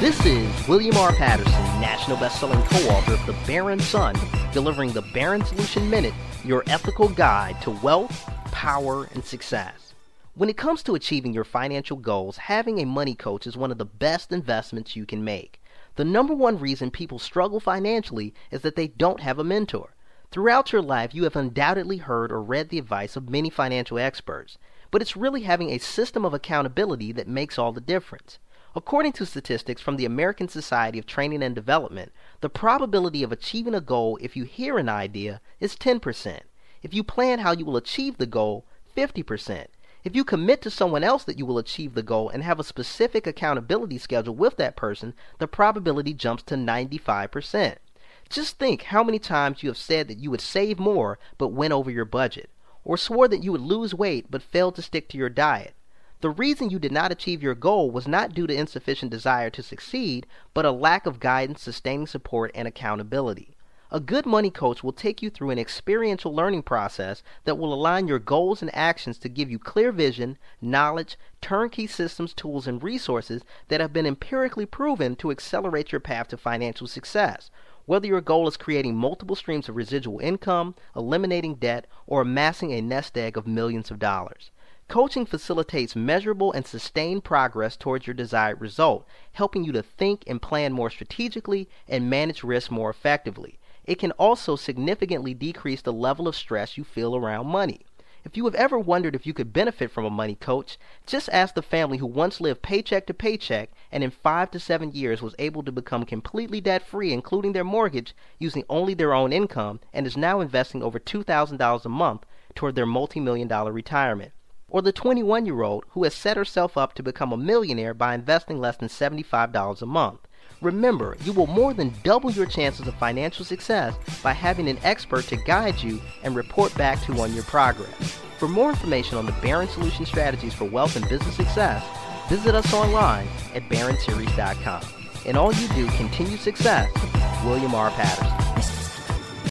This is William R. Patterson, national best-selling co-author of The Baron Son, delivering the Baron Solution Minute, your ethical guide to wealth, power, and success. When it comes to achieving your financial goals, having a money coach is one of the best investments you can make. The number one reason people struggle financially is that they don't have a mentor. Throughout your life, you have undoubtedly heard or read the advice of many financial experts, but it's really having a system of accountability that makes all the difference. According to statistics from the American Society of Training and Development, the probability of achieving a goal if you hear an idea is 10%. If you plan how you will achieve the goal, 50%. If you commit to someone else that you will achieve the goal and have a specific accountability schedule with that person, the probability jumps to 95%. Just think how many times you have said that you would save more but went over your budget, or swore that you would lose weight but failed to stick to your diet. The reason you did not achieve your goal was not due to insufficient desire to succeed, but a lack of guidance, sustaining support, and accountability. A good money coach will take you through an experiential learning process that will align your goals and actions to give you clear vision, knowledge, turnkey systems, tools, and resources that have been empirically proven to accelerate your path to financial success. Whether your goal is creating multiple streams of residual income, eliminating debt, or amassing a nest egg of millions of dollars. Coaching facilitates measurable and sustained progress towards your desired result, helping you to think and plan more strategically and manage risk more effectively. It can also significantly decrease the level of stress you feel around money. If you have ever wondered if you could benefit from a money coach, just ask the family who once lived paycheck to paycheck and in five to seven years was able to become completely debt free, including their mortgage, using only their own income, and is now investing over $2,000 a month toward their multi million dollar retirement or the 21 year old who has set herself up to become a millionaire by investing less than $75 a month. Remember, you will more than double your chances of financial success by having an expert to guide you and report back to on your progress. For more information on the Baron Solution strategies for wealth and business success, visit us online at baronseries.com. And all you do, continue success, William R. Patterson.